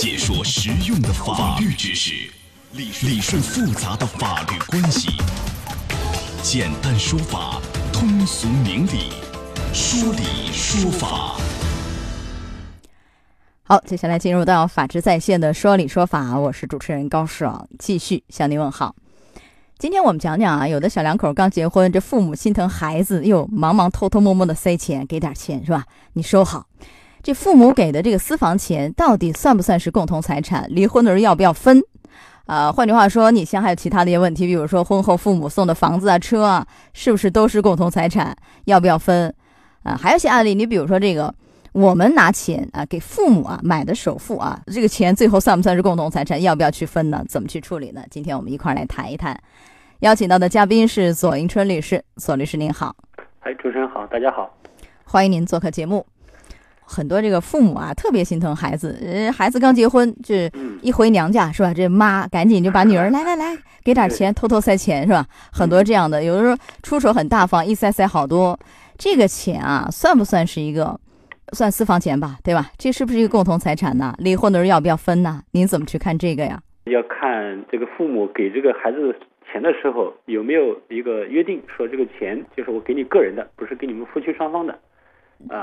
解说实用的法律知识，理理顺复杂的法律关系，简单说法，通俗明理，说理说法。好，接下来进入到法治在线的说理说法，我是主持人高爽，继续向您问好。今天我们讲讲啊，有的小两口刚结婚，这父母心疼孩子，又忙忙偷偷摸摸的塞钱，给点钱是吧？你收好。这父母给的这个私房钱到底算不算是共同财产？离婚的人要不要分？啊，换句话说，你像还有其他的一些问题，比如说婚后父母送的房子啊、车啊，是不是都是共同财产？要不要分？啊，还有一些案例，你比如说这个，我们拿钱啊给父母啊买的首付啊，这个钱最后算不算是共同财产？要不要去分呢？怎么去处理呢？今天我们一块来谈一谈。邀请到的嘉宾是左迎春律师，左律师您好。哎，主持人好，大家好，欢迎您做客节目。很多这个父母啊，特别心疼孩子。呃，孩子刚结婚，就一回娘家是吧？这妈赶紧就把女儿来来来，给点钱，偷偷塞钱是吧？很多这样的，有的时候出手很大方，一塞塞好多。这个钱啊，算不算是一个算私房钱吧？对吧？这是不是一个共同财产呢？离婚的时候要不要分呢？您怎么去看这个呀？要看这个父母给这个孩子钱的时候有没有一个约定，说这个钱就是我给你个人的，不是给你们夫妻双方的。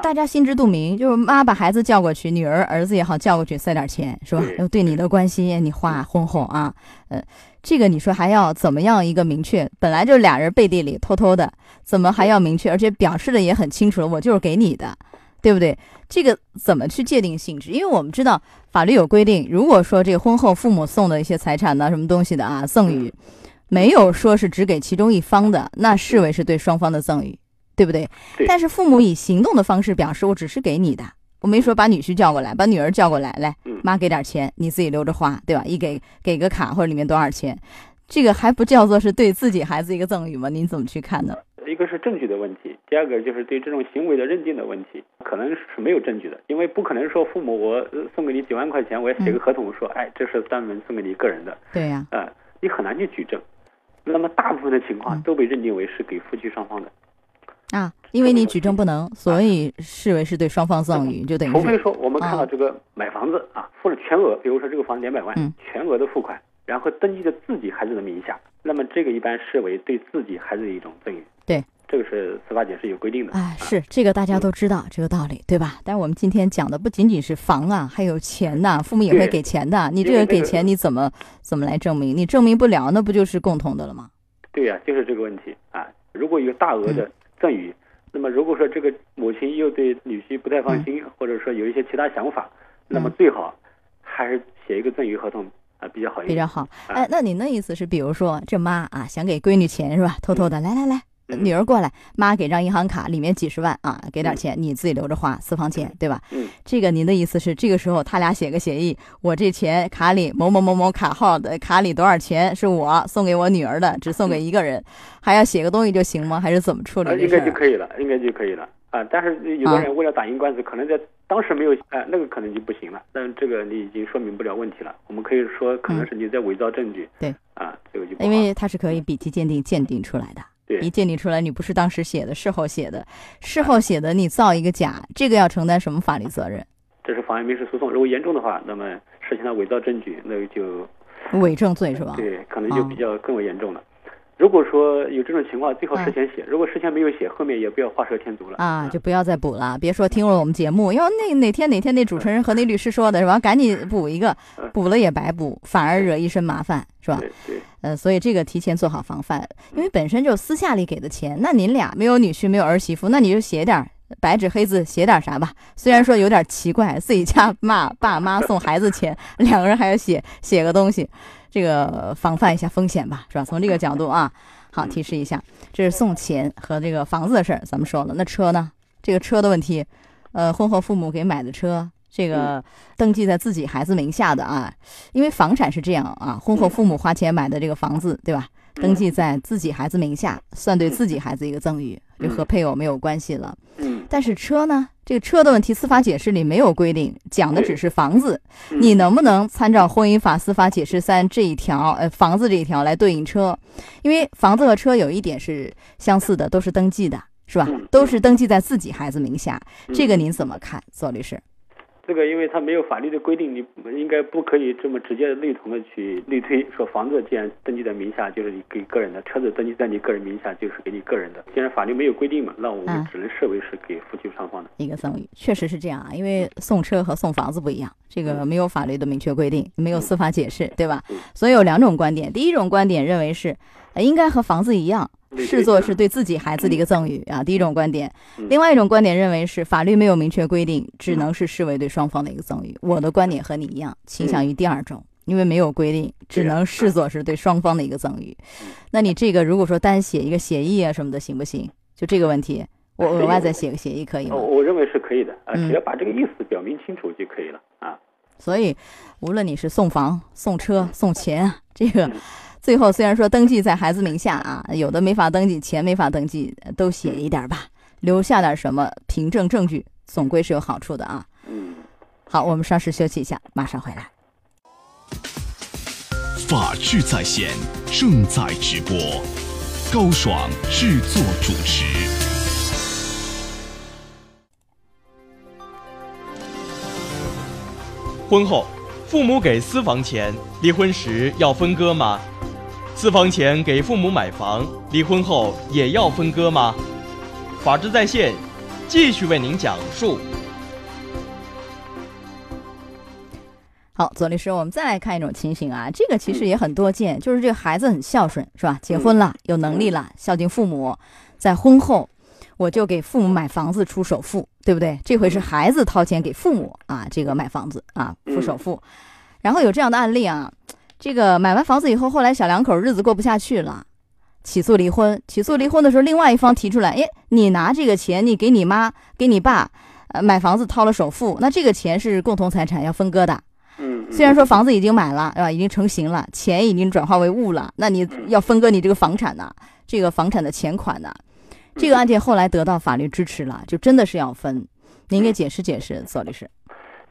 大家心知肚明，就是妈把孩子叫过去，女儿儿子也好叫过去塞点钱，是吧？要对你的关心，你花婚后啊，呃，这个你说还要怎么样一个明确？本来就俩人背地里偷偷的，怎么还要明确？而且表示的也很清楚了，我就是给你的，对不对？这个怎么去界定性质？因为我们知道法律有规定，如果说这个婚后父母送的一些财产呢，什么东西的啊，赠与，没有说是只给其中一方的，那视为是对双方的赠与。对不对？但是父母以行动的方式表示，我只是给你的，我没说把女婿叫过来，把女儿叫过来，来，妈给点钱，你自己留着花，对吧？一给给个卡或者里面多少钱，这个还不叫做是对自己孩子一个赠与吗？您怎么去看呢？一个是证据的问题，第二个就是对这种行为的认定的问题，可能是没有证据的，因为不可能说父母我送给你几万块钱，我要写个合同说，哎，这是专门送给你个人的，对呀，啊，你很难去举证。那么大部分的情况都被认定为是给夫妻双方的。啊，因为你举证不能，所以视为是对双方赠与，就等于除非说我们看到这个买房子啊，付了全额，比如说这个房子两百万，全额的付款，然后登记在自己孩子的名下，那么这个一般视为对自己孩子的一种赠与。对，这个是司法解释有规定的。啊，是这个大家都知道这个道理，对吧？但是我们今天讲的不仅仅是房啊，还有钱呐，父母也会给钱的。你这个给钱你怎么怎么来证明？你证明不了，那不就是共同的了吗？对呀，就是这个问题啊。如果有大额的赠与。那么，如果说这个母亲又对女婿不太放心，或者说有一些其他想法，那么最好还是写一个赠与合同啊，比较好一点。比较好。哎，那您的意思是，比如说这妈啊想给闺女钱是吧？偷偷的，来来来。女儿过来，妈给张银行卡，里面几十万啊，给点钱，你自己留着花，私房钱，对吧？嗯，这个您的意思是，这个时候他俩写个协议，我这钱卡里某某某某卡号的卡里多少钱是我送给我女儿的，只送给一个人，还要写个东西就行吗？还是怎么处理？应该就可以了，应该就可以了啊。但是有的人为了打赢官司，可能在当时没有，哎，那个可能就不行了。但这个你已经说明不了问题了。我们可以说，可能是你在伪造证据。对，啊，这个就因为它是可以笔迹鉴定鉴定出来的。一鉴定出来你不是当时写的，事后写的，事后写的你造一个假，这个要承担什么法律责任？这是妨碍民事诉讼，如果严重的话，那么涉及到伪造证据，那就伪证罪是吧？对，可能就比较更为严重了。如果说有这种情况，最好事先写。如果事先没有写，后面也不要画蛇添足了啊，就不要再补了。别说听了我们节目，因为那哪天哪天那主持人和那律师说的是吧？赶紧补一个，补了也白补，反而惹一身麻烦，是吧？对对。呃，所以这个提前做好防范，因为本身就私下里给的钱，那您俩没有女婿，没有儿媳妇，那你就写点白纸黑字写点啥吧。虽然说有点奇怪，自己家骂爸妈送孩子钱，两个人还要写写个东西。这个防范一下风险吧，是吧？从这个角度啊，好提示一下，这是送钱和这个房子的事儿，咱们说了。那车呢？这个车的问题，呃，婚后父母给买的车，这个登记在自己孩子名下的啊，因为房产是这样啊，婚后父母花钱买的这个房子，对吧？登记在自己孩子名下，算对自己孩子一个赠与，就和配偶没有关系了。但是车呢？这个车的问题，司法解释里没有规定，讲的只是房子。你能不能参照婚姻法司法解释三这一条，呃，房子这一条来对应车？因为房子和车有一点是相似的，都是登记的，是吧？都是登记在自己孩子名下。这个您怎么看，左律师？这个因为它没有法律的规定，你应该不可以这么直接类同的去类推，说房子既然登记在名下就是你给个人的，车子登记在你个人名下就是给你个人的。既然法律没有规定嘛，那我们只能视为是给夫妻双方的一个赠与，确实是这样啊。因为送车和送房子不一样，这个没有法律的明确规定，没有司法解释，对吧？所以有两种观点，第一种观点认为是应该和房子一样。视作是对自己孩子的一个赠与啊，第一种观点；另外一种观点认为是法律没有明确规定，只能是视为对双方的一个赠与。我的观点和你一样，倾向于第二种，因为没有规定，只能视作是对双方的一个赠与。那你这个如果说单写一个协议啊什么的行不行？就这个问题，我额外再写个协议可以吗？我认为是可以的啊，只要把这个意思表明清楚就可以了啊。所以，无论你是送房、送车、送钱，这个。最后虽然说登记在孩子名下啊，有的没法登记，钱没法登记，都写一点吧，留下点什么凭证证据，总归是有好处的啊。嗯，好，我们稍事休息一下，马上回来。法治在线正在直播，高爽制作主持。婚后，父母给私房钱，离婚时要分割吗？私房钱给父母买房，离婚后也要分割吗？法治在线，继续为您讲述。好，左律师，我们再来看一种情形啊，这个其实也很多见，就是这个孩子很孝顺，是吧？结婚了，有能力了，孝敬父母，在婚后我就给父母买房子出首付，对不对？这回是孩子掏钱给父母啊，这个买房子啊，付首付，然后有这样的案例啊。这个买完房子以后，后来小两口日子过不下去了，起诉离婚。起诉离婚的时候，另外一方提出来，哎，你拿这个钱，你给你妈、给你爸，呃，买房子掏了首付，那这个钱是共同财产，要分割的。嗯。虽然说房子已经买了，是吧？已经成型了，钱已经转化为物了，那你要分割你这个房产呢？这个房产的钱款呢？这个案件后来得到法律支持了，就真的是要分。您给解释解释，左律师。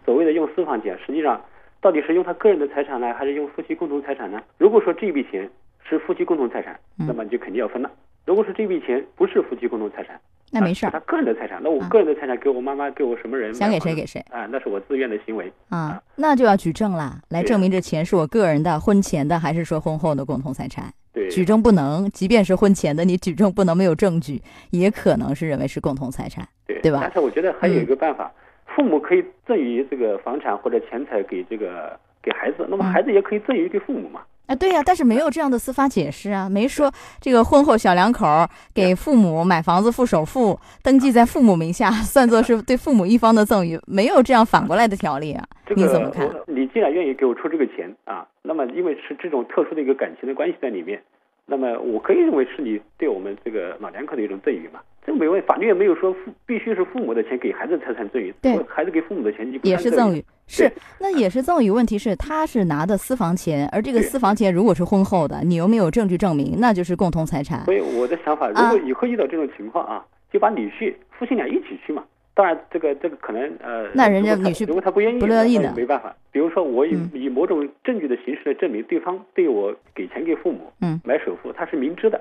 所谓的用私房钱，实际上。到底是用他个人的财产呢，还是用夫妻共同财产呢？如果说这笔钱是夫妻共同财产，那么你就肯定要分了。如果是这笔钱不是夫妻共同财产，那没事儿。他个人的财产，那我个人的财产给我妈妈，给我什么人？想给谁给谁啊？那是我自愿的行为啊，那就要举证了，来证明这钱是我个人的婚前的，还是说婚后的共同财产？对，举证不能，即便是婚前的，你举证不能没有证据，也可能是认为是共同财产，对对吧？但是我觉得还有一个办法，父母可以赠与这个房产或者钱财给这个。给孩子，那么孩子也可以赠与给父母嘛？啊，对呀，但是没有这样的司法解释啊，没说这个婚后小两口给父母买房子付首付，登记在父母名下，算作是对父母一方的赠与，没有这样反过来的条例啊？你怎么看？你既然愿意给我出这个钱啊，那么因为是这种特殊的一个感情的关系在里面，那么我可以认为是你对我们这个老两口的一种赠与嘛？这个没问题，法律也没有说父必须是父母的钱给孩子财产赠与，对，孩子给父母的钱就也是赠与，是那也是赠与。问题是他是拿的私房钱，而这个私房钱如果是婚后的，你又没有证据证明，那就是共同财产。所以我的想法，如果以后遇到这种情况啊，就把女婿夫妻俩一起去嘛。当然，这个这个可能呃，那人家女婿如果他不愿意，不乐意呢，没办法。比如说我以以某种证据的形式来证明对方对我给钱给父母，嗯，买首付，他是明知的，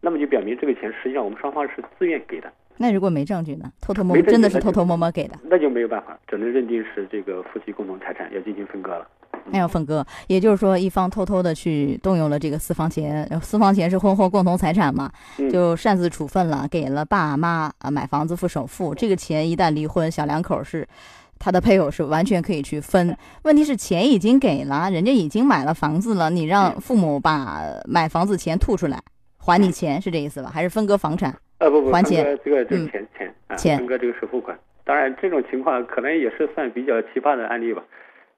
那么就表明这个钱实际上我们双方是自愿给的。那如果没证据呢？偷偷摸摸真的是偷偷摸摸给的，那就没有办法，只能认定是这个夫妻共同财产要进行分割了。那要分割，也就是说一方偷偷的去动用了这个私房钱，私房钱是婚后共同财产嘛，就擅自处分了，给了爸妈啊买房子付首付。这个钱一旦离婚，小两口是他的配偶是完全可以去分。问题是钱已经给了，人家已经买了房子了，你让父母把买房子钱吐出来还你钱是这意思吧？还是分割房产？呃不不，还钱这个这个钱钱啊，分割这个首付款。当然这种情况可能也是算比较奇葩的案例吧。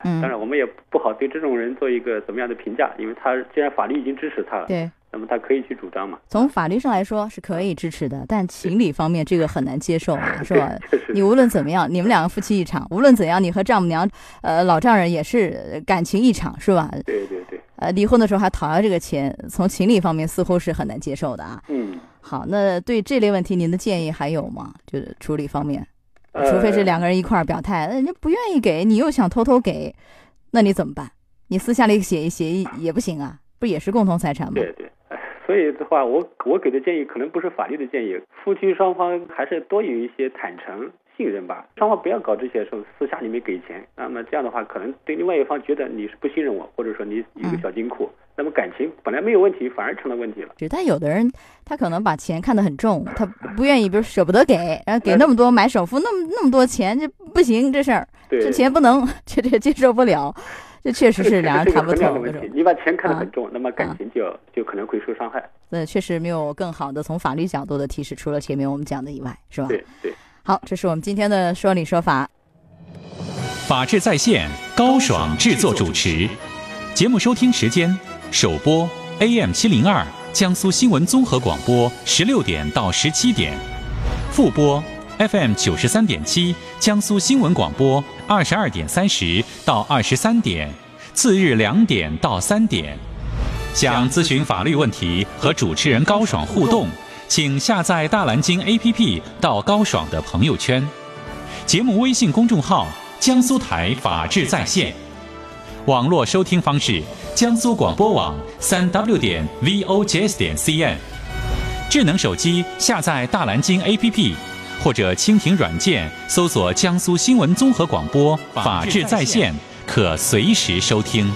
嗯，当然我们也不好对这种人做一个怎么样的评价，因为他既然法律已经支持他了，对，那么他可以去主张嘛。从法律上来说是可以支持的，但情理方面这个很难接受啊，是吧？你无论怎么样，你们两个夫妻一场，无论怎样，你和丈母娘，呃，老丈人也是感情一场，是吧？对对对。呃，离婚的时候还讨要这个钱，从情理方面似乎是很难接受的啊。嗯。好，那对这类问题，您的建议还有吗？就是处理方面，除非是两个人一块儿表态，那人家不愿意给你，又想偷偷给，那你怎么办？你私下里写一协议也不行啊，不也是共同财产吗？对对，所以的话，我我给的建议可能不是法律的建议，夫妻双方还是多有一些坦诚、信任吧，双方不要搞这些说私下里面给钱，那么这样的话，可能对另外一方觉得你是不信任我，或者说你有个小金库，那么感情本来没有问题，反而成了问题了。但有的人他可能把钱看得很重，他不愿意，比如舍不得给，然后给那么多买首付，那么那么多钱，这不行，这事儿，这钱不能，这这接受不了，这确实是两人谈不透的问题。你把钱看得很重，那么感情就就可能会受伤害。那确实没有更好的从法律角度的提示，除了前面我们讲的以外，是吧？对对。好，这是我们今天的说理说法。法治在线，高爽制作主持。节目收听时间：首播 AM 七零二江苏新闻综合广播十六点到十七点，复播 FM 九十三点七江苏新闻广播二十二点三十到二十三点，次日两点到三点。想咨询法律问题和主持人高爽互动。请下载大蓝鲸 APP 到高爽的朋友圈，节目微信公众号江苏台法治在线，网络收听方式江苏广播网三 W 点 VOJS 点 CN，智能手机下载大蓝鲸 APP 或者蜻蜓软件搜索江苏新闻综合广播法治在线，可随时收听。